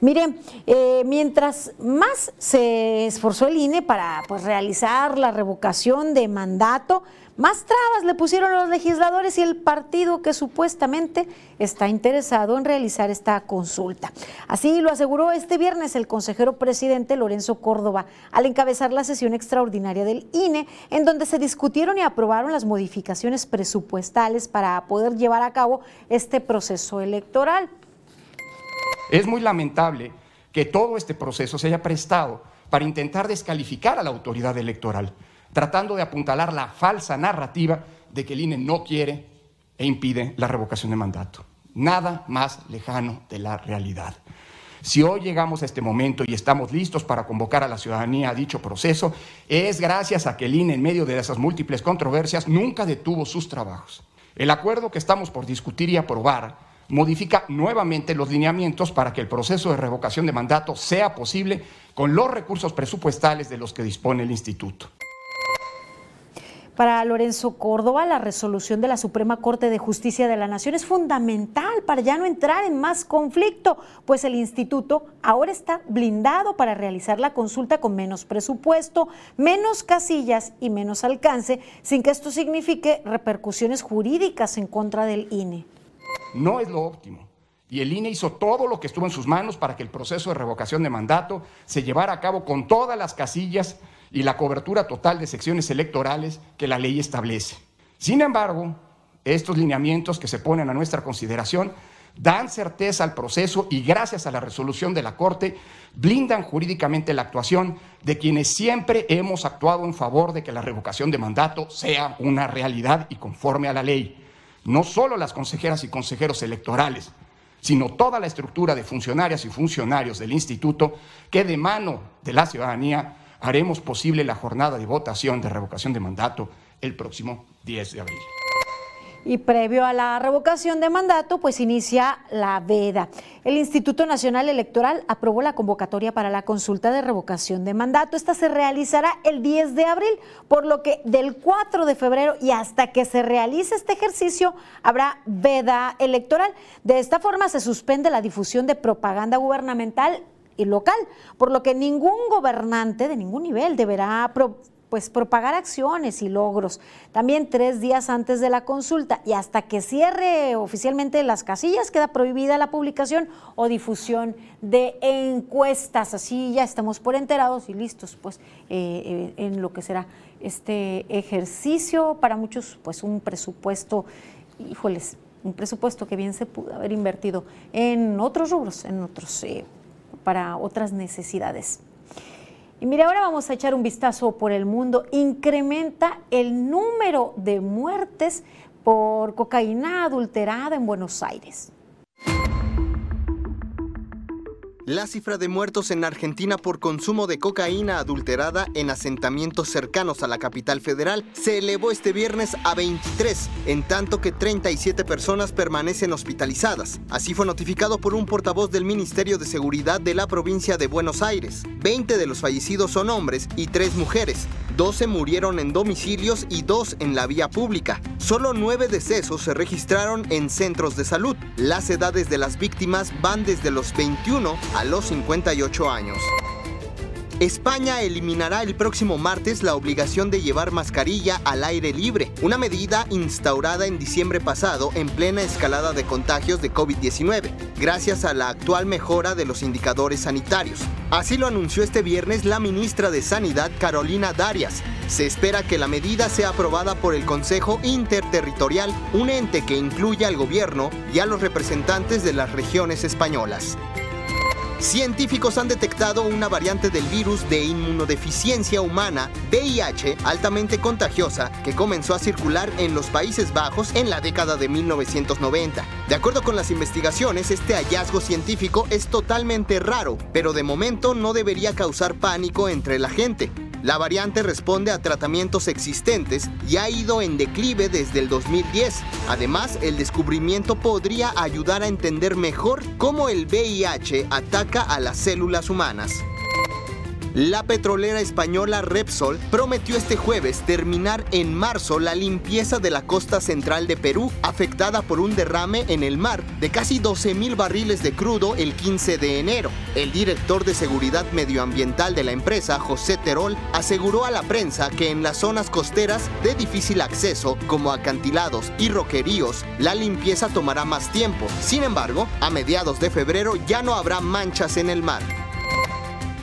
Miren, eh, mientras más se esforzó el INE para pues, realizar la revocación de mandato, más trabas le pusieron los legisladores y el partido que supuestamente está interesado en realizar esta consulta. Así lo aseguró este viernes el consejero presidente Lorenzo Córdoba al encabezar la sesión extraordinaria del INE, en donde se discutieron y aprobaron las modificaciones presupuestales para poder llevar a cabo este proceso electoral. Es muy lamentable que todo este proceso se haya prestado para intentar descalificar a la autoridad electoral tratando de apuntalar la falsa narrativa de que el INE no quiere e impide la revocación de mandato. Nada más lejano de la realidad. Si hoy llegamos a este momento y estamos listos para convocar a la ciudadanía a dicho proceso, es gracias a que el INE, en medio de esas múltiples controversias, nunca detuvo sus trabajos. El acuerdo que estamos por discutir y aprobar modifica nuevamente los lineamientos para que el proceso de revocación de mandato sea posible con los recursos presupuestales de los que dispone el Instituto. Para Lorenzo Córdoba, la resolución de la Suprema Corte de Justicia de la Nación es fundamental para ya no entrar en más conflicto, pues el instituto ahora está blindado para realizar la consulta con menos presupuesto, menos casillas y menos alcance, sin que esto signifique repercusiones jurídicas en contra del INE. No es lo óptimo. Y el INE hizo todo lo que estuvo en sus manos para que el proceso de revocación de mandato se llevara a cabo con todas las casillas y la cobertura total de secciones electorales que la ley establece. Sin embargo, estos lineamientos que se ponen a nuestra consideración dan certeza al proceso y gracias a la resolución de la Corte blindan jurídicamente la actuación de quienes siempre hemos actuado en favor de que la revocación de mandato sea una realidad y conforme a la ley. No solo las consejeras y consejeros electorales, sino toda la estructura de funcionarias y funcionarios del instituto que de mano de la ciudadanía haremos posible la jornada de votación de revocación de mandato el próximo 10 de abril. Y previo a la revocación de mandato, pues inicia la veda. El Instituto Nacional Electoral aprobó la convocatoria para la consulta de revocación de mandato. Esta se realizará el 10 de abril, por lo que del 4 de febrero y hasta que se realice este ejercicio habrá veda electoral. De esta forma se suspende la difusión de propaganda gubernamental y local, por lo que ningún gobernante de ningún nivel deberá pues propagar acciones y logros. También tres días antes de la consulta y hasta que cierre oficialmente las casillas queda prohibida la publicación o difusión de encuestas. Así ya estamos por enterados y listos pues eh, eh, en lo que será este ejercicio. Para muchos pues un presupuesto, híjoles, un presupuesto que bien se pudo haber invertido en otros rubros, en otros... Eh, para otras necesidades. Y mire, ahora vamos a echar un vistazo por el mundo. Incrementa el número de muertes por cocaína adulterada en Buenos Aires. La cifra de muertos en Argentina por consumo de cocaína adulterada en asentamientos cercanos a la capital federal se elevó este viernes a 23, en tanto que 37 personas permanecen hospitalizadas. Así fue notificado por un portavoz del Ministerio de Seguridad de la provincia de Buenos Aires. 20 de los fallecidos son hombres y 3 mujeres. 12 murieron en domicilios y 2 en la vía pública. Solo 9 decesos se registraron en centros de salud. Las edades de las víctimas van desde los 21 a los 58 años. España eliminará el próximo martes la obligación de llevar mascarilla al aire libre, una medida instaurada en diciembre pasado en plena escalada de contagios de COVID-19, gracias a la actual mejora de los indicadores sanitarios. Así lo anunció este viernes la ministra de Sanidad Carolina Darias. Se espera que la medida sea aprobada por el Consejo Interterritorial, un ente que incluye al gobierno y a los representantes de las regiones españolas. Científicos han detectado una variante del virus de inmunodeficiencia humana, VIH, altamente contagiosa, que comenzó a circular en los Países Bajos en la década de 1990. De acuerdo con las investigaciones, este hallazgo científico es totalmente raro, pero de momento no debería causar pánico entre la gente. La variante responde a tratamientos existentes y ha ido en declive desde el 2010. Además, el descubrimiento podría ayudar a entender mejor cómo el VIH ataca a las células humanas. La petrolera española Repsol prometió este jueves terminar en marzo la limpieza de la costa central de Perú, afectada por un derrame en el mar de casi 12 mil barriles de crudo el 15 de enero. El director de seguridad medioambiental de la empresa, José Terol, aseguró a la prensa que en las zonas costeras de difícil acceso, como acantilados y roqueríos, la limpieza tomará más tiempo. Sin embargo, a mediados de febrero ya no habrá manchas en el mar.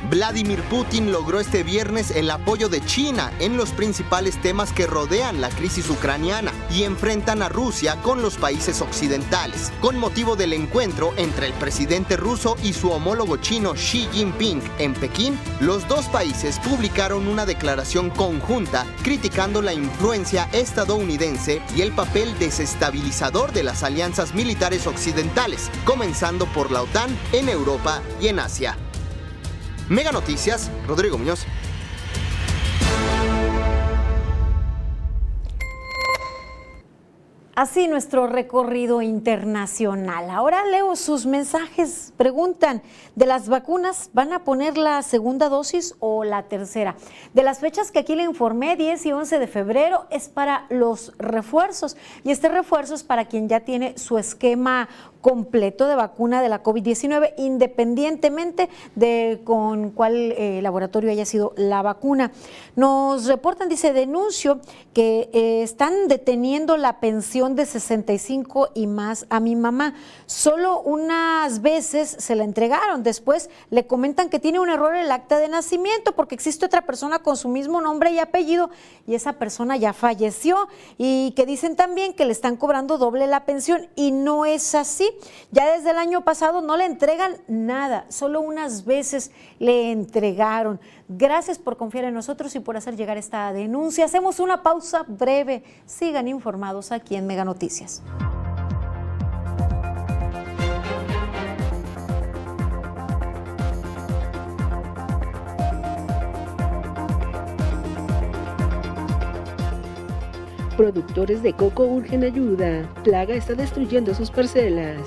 Vladimir Putin logró este viernes el apoyo de China en los principales temas que rodean la crisis ucraniana y enfrentan a Rusia con los países occidentales. Con motivo del encuentro entre el presidente ruso y su homólogo chino Xi Jinping en Pekín, los dos países publicaron una declaración conjunta criticando la influencia estadounidense y el papel desestabilizador de las alianzas militares occidentales, comenzando por la OTAN en Europa y en Asia. Mega Noticias, Rodrigo Muñoz. Así nuestro recorrido internacional. Ahora leo sus mensajes. Preguntan, ¿de las vacunas van a poner la segunda dosis o la tercera? De las fechas que aquí le informé, 10 y 11 de febrero, es para los refuerzos. Y este refuerzo es para quien ya tiene su esquema completo de vacuna de la COVID-19, independientemente de con cuál eh, laboratorio haya sido la vacuna. Nos reportan, dice, denuncio que eh, están deteniendo la pensión de 65 y más a mi mamá. Solo unas veces se la entregaron. Después le comentan que tiene un error en el acta de nacimiento porque existe otra persona con su mismo nombre y apellido y esa persona ya falleció. Y que dicen también que le están cobrando doble la pensión y no es así. Ya desde el año pasado no le entregan nada, solo unas veces le entregaron. Gracias por confiar en nosotros y por hacer llegar esta denuncia. Hacemos una pausa breve. Sigan informados aquí en Mega Noticias. Productores de coco urgen ayuda. Plaga está destruyendo sus parcelas.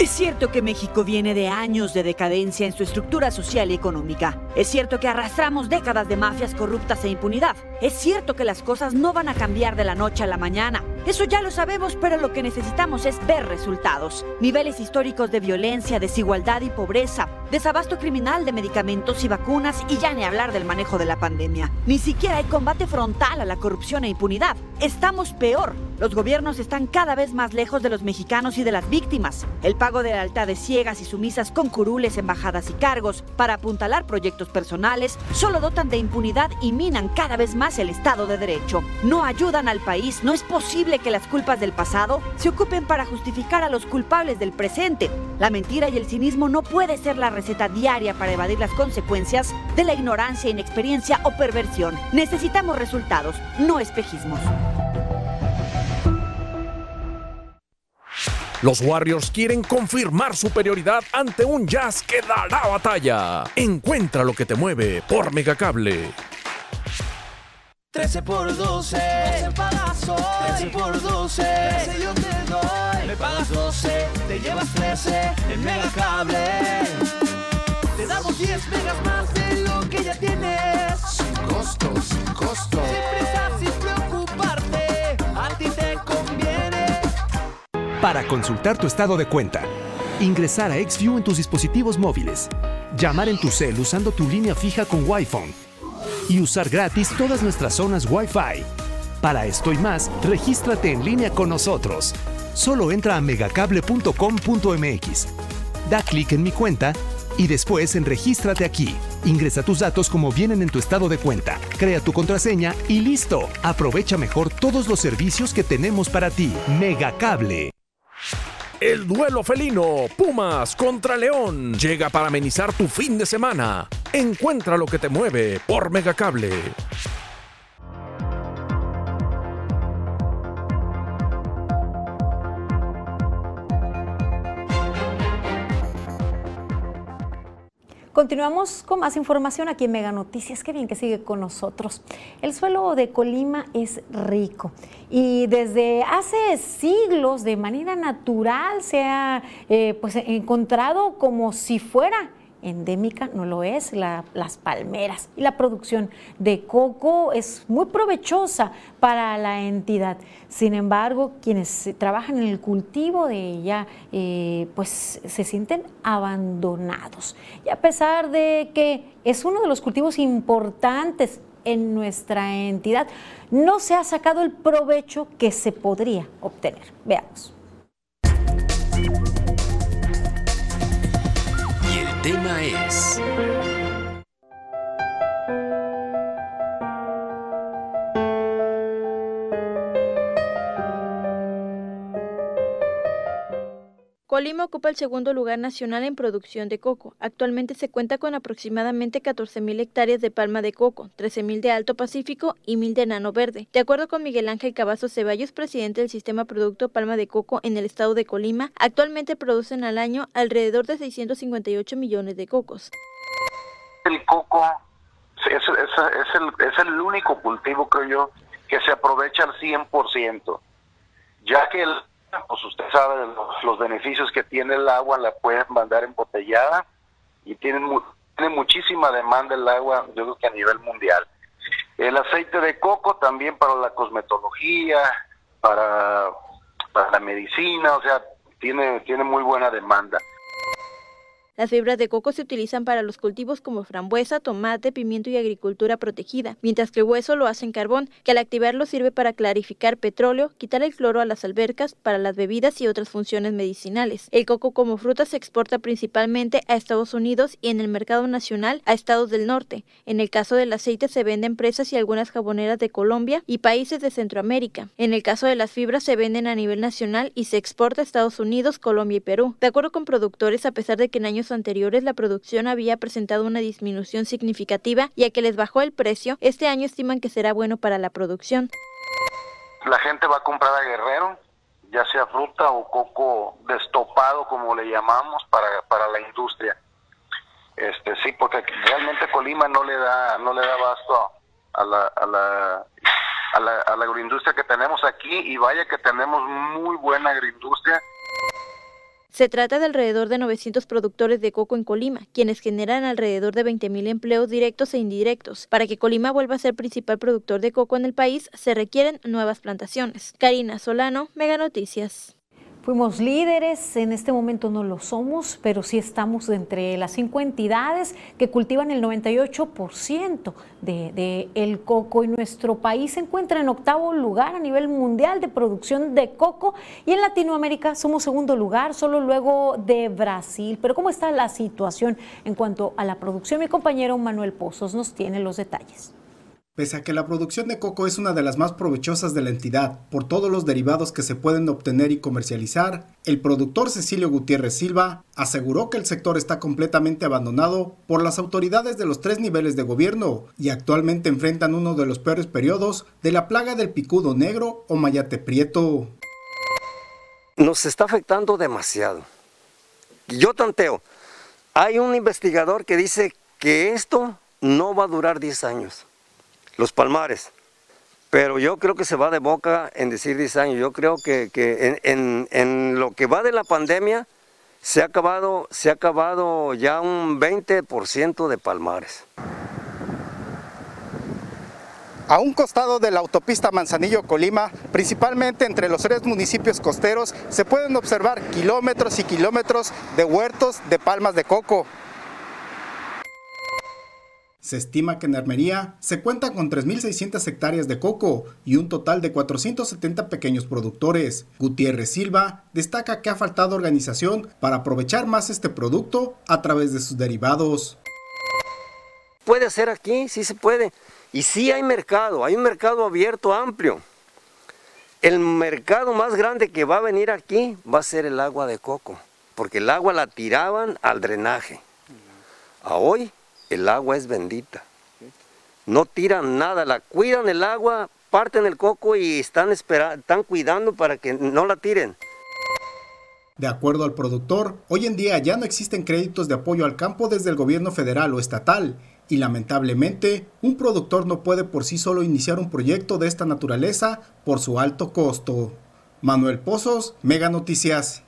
Es cierto que México viene de años de decadencia en su estructura social y económica. Es cierto que arrastramos décadas de mafias corruptas e impunidad. Es cierto que las cosas no van a cambiar de la noche a la mañana. Eso ya lo sabemos, pero lo que necesitamos es ver resultados. Niveles históricos de violencia, desigualdad y pobreza, desabasto criminal de medicamentos y vacunas y ya ni hablar del manejo de la pandemia. Ni siquiera hay combate frontal a la corrupción e impunidad. Estamos peor. Los gobiernos están cada vez más lejos de los mexicanos y de las víctimas. El pago de lealtades ciegas y sumisas con curules, embajadas y cargos para apuntalar proyectos personales solo dotan de impunidad y minan cada vez más el Estado de Derecho. No ayudan al país. No es posible que las culpas del pasado se ocupen para justificar a los culpables del presente. La mentira y el cinismo no puede ser la receta diaria para evadir las consecuencias de la ignorancia, inexperiencia o perversión. Necesitamos resultados, no espejismos. Los Warriors quieren confirmar superioridad ante un Jazz que dará batalla. Encuentra lo que te mueve por Megacable. 13 por 12, 12 pagas hoy. 13 por 12, 13 yo te doy. Me pagas 12, te llevas 13 en Megacable. Te damos 10 megas más de lo que ya tienes. Sin costo, sin costo. Sin prisa, sin preocuparte, a ti te conviene. Para consultar tu estado de cuenta, ingresar a XView en tus dispositivos móviles, llamar en tu cel usando tu línea fija con Wi-Fi y usar gratis todas nuestras zonas Wi-Fi. Para esto y más, regístrate en línea con nosotros. Solo entra a megacable.com.mx, da clic en mi cuenta y después en Regístrate aquí. Ingresa tus datos como vienen en tu estado de cuenta, crea tu contraseña y listo. Aprovecha mejor todos los servicios que tenemos para ti. Megacable. El duelo felino Pumas contra León llega para amenizar tu fin de semana. Encuentra lo que te mueve por Megacable. Continuamos con más información aquí en Mega Noticias. Qué bien que sigue con nosotros. El suelo de Colima es rico y desde hace siglos de manera natural se ha eh, pues, encontrado como si fuera endémica, no lo es, las palmeras. Y la producción de coco es muy provechosa para la entidad. Sin embargo, quienes trabajan en el cultivo de ella, eh, pues se sienten abandonados. Y a pesar de que es uno de los cultivos importantes en nuestra entidad, no se ha sacado el provecho que se podría obtener. Veamos. Tema es... Colima ocupa el segundo lugar nacional en producción de coco. Actualmente se cuenta con aproximadamente 14.000 hectáreas de palma de coco, 13.000 de Alto Pacífico y 1.000 de Nano Verde. De acuerdo con Miguel Ángel Cavazos Ceballos, presidente del Sistema Producto Palma de Coco en el estado de Colima, actualmente producen al año alrededor de 658 millones de cocos. El coco es, el, es el único cultivo, creo yo, que se aprovecha al 100%, ya que el pues usted sabe los, beneficios que tiene el agua, la pueden mandar embotellada y tienen tiene muchísima demanda el agua, yo creo que a nivel mundial. El aceite de coco también para la cosmetología, para, para la medicina, o sea, tiene, tiene muy buena demanda. Las fibras de coco se utilizan para los cultivos como frambuesa, tomate, pimiento y agricultura protegida, mientras que el hueso lo hace en carbón, que al activarlo sirve para clarificar petróleo, quitar el cloro a las albercas, para las bebidas y otras funciones medicinales. El coco como fruta se exporta principalmente a Estados Unidos y en el mercado nacional a estados del norte. En el caso del aceite se vende a empresas y algunas jaboneras de Colombia y países de Centroamérica. En el caso de las fibras se venden a nivel nacional y se exporta a Estados Unidos, Colombia y Perú. De acuerdo con productores, a pesar de que en años anteriores la producción había presentado una disminución significativa y a que les bajó el precio, este año estiman que será bueno para la producción. La gente va a comprar a ya sea fruta o coco destopado, como le llamamos, para, para la industria. Este sí, porque realmente Colima no le da no le da abasto a la, a la a la, a la agroindustria que tenemos aquí y vaya que tenemos muy buena agroindustria se trata de alrededor de 900 productores de coco en Colima, quienes generan alrededor de 20.000 empleos directos e indirectos. Para que Colima vuelva a ser principal productor de coco en el país, se requieren nuevas plantaciones. Karina Solano, Mega Noticias. Fuimos líderes, en este momento no lo somos, pero sí estamos entre las cinco entidades que cultivan el 98% de, de, el coco y nuestro país se encuentra en octavo lugar a nivel mundial de producción de coco y en Latinoamérica somos segundo lugar, solo luego de Brasil. Pero ¿cómo está la situación en cuanto a la producción? Mi compañero Manuel Pozos nos tiene los detalles. Pese a que la producción de coco es una de las más provechosas de la entidad por todos los derivados que se pueden obtener y comercializar, el productor Cecilio Gutiérrez Silva aseguró que el sector está completamente abandonado por las autoridades de los tres niveles de gobierno y actualmente enfrentan uno de los peores periodos de la plaga del picudo negro o mayate prieto. Nos está afectando demasiado. Yo tanteo, hay un investigador que dice que esto no va a durar 10 años los palmares. Pero yo creo que se va de boca en decir 10 años. Yo creo que, en, lo que va de la pandemia se ha acabado, se ha acabado ya un 20% de palmares. A un costado de la autopista Manzanillo-Colima, principalmente entre los tres municipios costeros, se pueden observar kilómetros y kilómetros de huertos de palmas de coco. Se estima que en Armería se cuenta con 3.600 hectáreas de coco y un total de 470 pequeños productores. Gutiérrez Silva destaca que ha faltado organización para aprovechar más este producto a través de sus derivados. Puede ser aquí, sí se puede. Y sí hay mercado, hay un mercado abierto, amplio. El mercado más grande que va a venir aquí va a ser el agua de coco, porque el agua la tiraban al drenaje. A hoy el agua es bendita. No tiran nada, la cuidan el agua, parten el coco y están, están cuidando para que no la tiren. De acuerdo al productor, hoy en día ya no existen créditos de apoyo al campo desde el gobierno federal o estatal y lamentablemente un productor no puede por sí solo iniciar un proyecto de esta naturaleza por su alto costo. Manuel Pozos, Mega Noticias.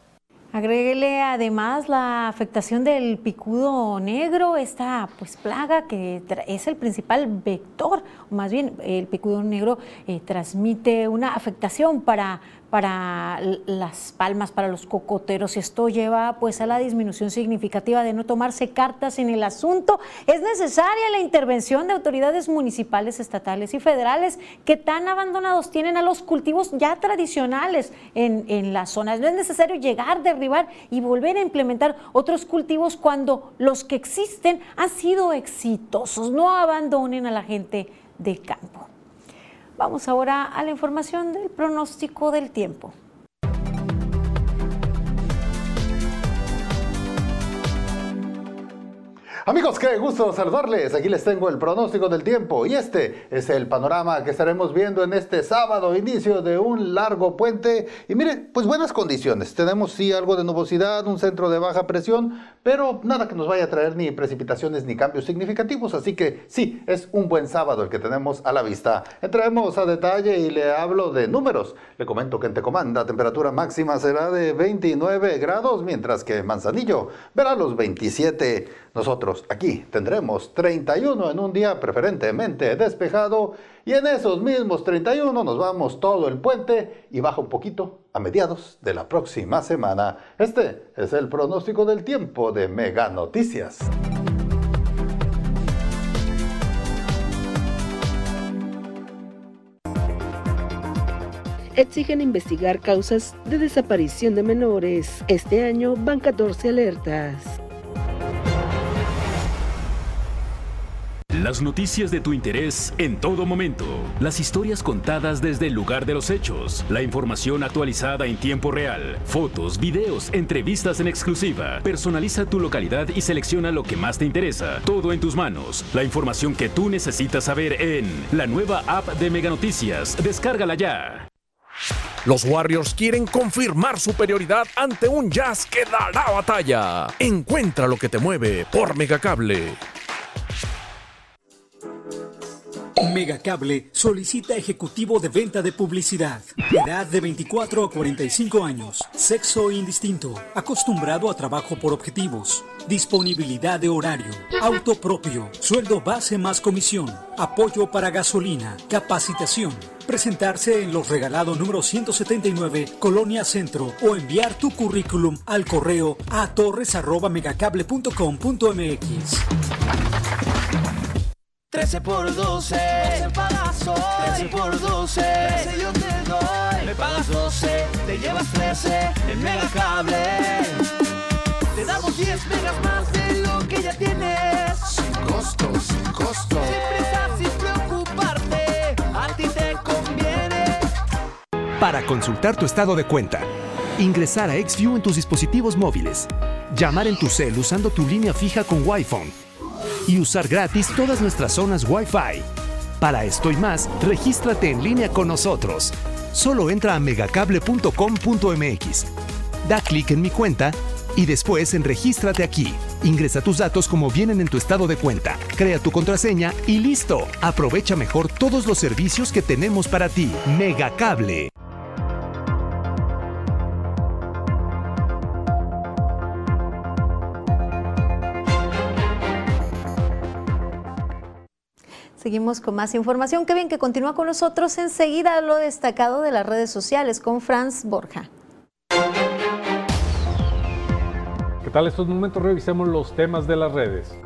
Agréguele además la afectación del picudo negro, esta pues plaga que es el principal vector, más bien el picudo negro eh, transmite una afectación para para las palmas, para los cocoteros, y esto lleva pues a la disminución significativa de no tomarse cartas en el asunto. Es necesaria la intervención de autoridades municipales, estatales y federales que tan abandonados tienen a los cultivos ya tradicionales en, en las zonas. No es necesario llegar, derribar y volver a implementar otros cultivos cuando los que existen han sido exitosos. No abandonen a la gente de campo. Vamos ahora a la información del pronóstico del tiempo. Amigos, qué gusto saludarles. Aquí les tengo el pronóstico del tiempo y este es el panorama que estaremos viendo en este sábado, inicio de un largo puente. Y miren, pues buenas condiciones. Tenemos sí algo de nubosidad, un centro de baja presión, pero nada que nos vaya a traer ni precipitaciones ni cambios significativos. Así que sí, es un buen sábado el que tenemos a la vista. Entremos a detalle y le hablo de números. Le comento que en Tecomán la temperatura máxima será de 29 grados, mientras que Manzanillo verá los 27 nosotros aquí tendremos 31 en un día preferentemente despejado y en esos mismos 31 nos vamos todo el puente y baja un poquito a mediados de la próxima semana. Este es el pronóstico del tiempo de Mega Noticias. exigen investigar causas de desaparición de menores. Este año van 14 alertas. Las noticias de tu interés en todo momento. Las historias contadas desde el lugar de los hechos. La información actualizada en tiempo real. Fotos, videos, entrevistas en exclusiva. Personaliza tu localidad y selecciona lo que más te interesa. Todo en tus manos. La información que tú necesitas saber en la nueva app de Mega Noticias. Descárgala ya. Los Warriors quieren confirmar superioridad ante un Jazz que dará batalla. Encuentra lo que te mueve por Megacable. Megacable solicita ejecutivo de venta de publicidad. Edad de 24 a 45 años. Sexo indistinto. Acostumbrado a trabajo por objetivos. Disponibilidad de horario. Auto propio. Sueldo base más comisión. Apoyo para gasolina. Capacitación. Presentarse en los regalados número 179, Colonia Centro, o enviar tu currículum al correo a torres.megacable.com.mx. 13 por 12, 12 pagazo. 13 por 12, 13 yo te doy. Me pagas 12, te llevas 13 en Megacable. Te damos 10 megas más de lo que ya tienes. Sin costo, sin costo. Sin prisa, sin preocuparte, a ti te conviene. Para consultar tu estado de cuenta, ingresar a XView en tus dispositivos móviles, llamar en tu cel usando tu línea fija con Wi-Fi y usar gratis todas nuestras zonas Wi-Fi. Para esto y más, regístrate en línea con nosotros. Solo entra a megacable.com.mx. Da clic en mi cuenta y después en Regístrate aquí. Ingresa tus datos como vienen en tu estado de cuenta. Crea tu contraseña y listo. Aprovecha mejor todos los servicios que tenemos para ti. Megacable. Seguimos con más información. Qué bien que continúa con nosotros enseguida lo destacado de las redes sociales con Franz Borja. ¿Qué tal estos momentos? Revisemos los temas de las redes.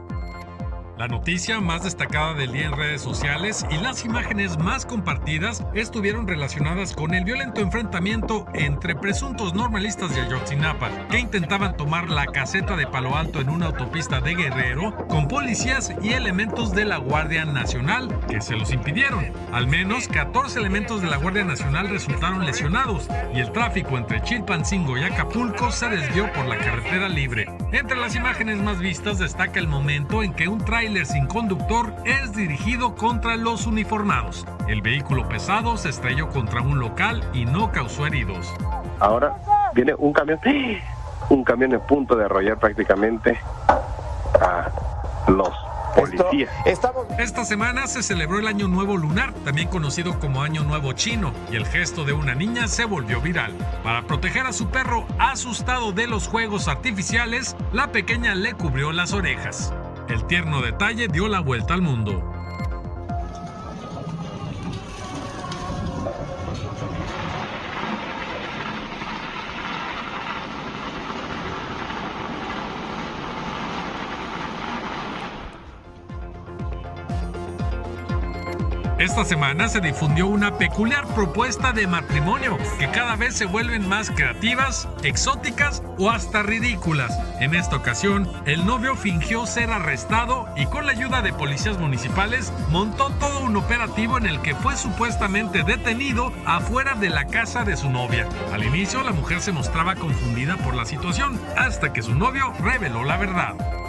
La noticia más destacada del día en redes sociales y las imágenes más compartidas estuvieron relacionadas con el violento enfrentamiento entre presuntos normalistas de Ayotzinapa que intentaban tomar la caseta de Palo Alto en una autopista de Guerrero con policías y elementos de la Guardia Nacional que se los impidieron. Al menos 14 elementos de la Guardia Nacional resultaron lesionados y el tráfico entre Chilpancingo y Acapulco se desvió por la carretera libre. Entre las imágenes más vistas destaca el momento en que un tráiler sin conductor es dirigido contra los uniformados. El vehículo pesado se estrelló contra un local y no causó heridos. Ahora viene un camión, un camión en punto de arrollar prácticamente a los policías. Esta semana se celebró el Año Nuevo Lunar, también conocido como Año Nuevo Chino, y el gesto de una niña se volvió viral. Para proteger a su perro asustado de los juegos artificiales, la pequeña le cubrió las orejas. El tierno detalle dio la vuelta al mundo. Esta semana se difundió una peculiar propuesta de matrimonio que cada vez se vuelven más creativas, exóticas o hasta ridículas. En esta ocasión, el novio fingió ser arrestado y con la ayuda de policías municipales montó todo un operativo en el que fue supuestamente detenido afuera de la casa de su novia. Al inicio la mujer se mostraba confundida por la situación hasta que su novio reveló la verdad.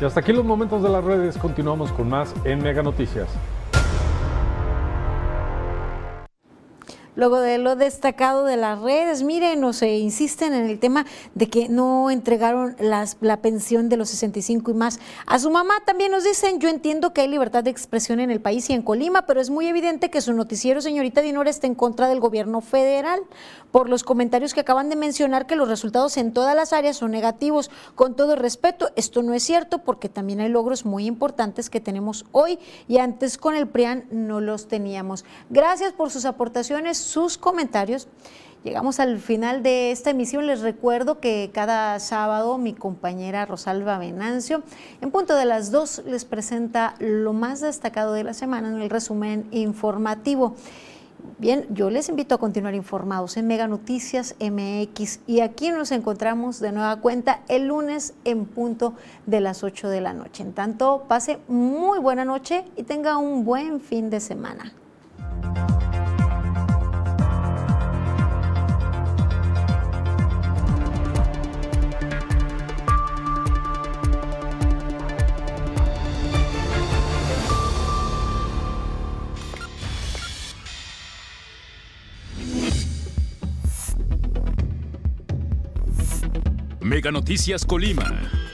Y hasta aquí los momentos de las redes. Continuamos con más en Mega Noticias. Luego de lo destacado de las redes, miren, o se insisten en el tema de que no entregaron las, la pensión de los 65 y más. A su mamá también nos dicen, yo entiendo que hay libertad de expresión en el país y en Colima, pero es muy evidente que su noticiero, señorita Dinora, está en contra del gobierno federal por los comentarios que acaban de mencionar que los resultados en todas las áreas son negativos. Con todo respeto, esto no es cierto porque también hay logros muy importantes que tenemos hoy y antes con el PRIAN no los teníamos. Gracias por sus aportaciones, sus comentarios. Llegamos al final de esta emisión. Les recuerdo que cada sábado mi compañera Rosalba Venancio, en punto de las dos, les presenta lo más destacado de la semana en el resumen informativo. Bien, yo les invito a continuar informados en Mega Noticias MX y aquí nos encontramos de nueva cuenta el lunes en punto de las 8 de la noche. En tanto, pase muy buena noche y tenga un buen fin de semana. Mega Noticias Colima.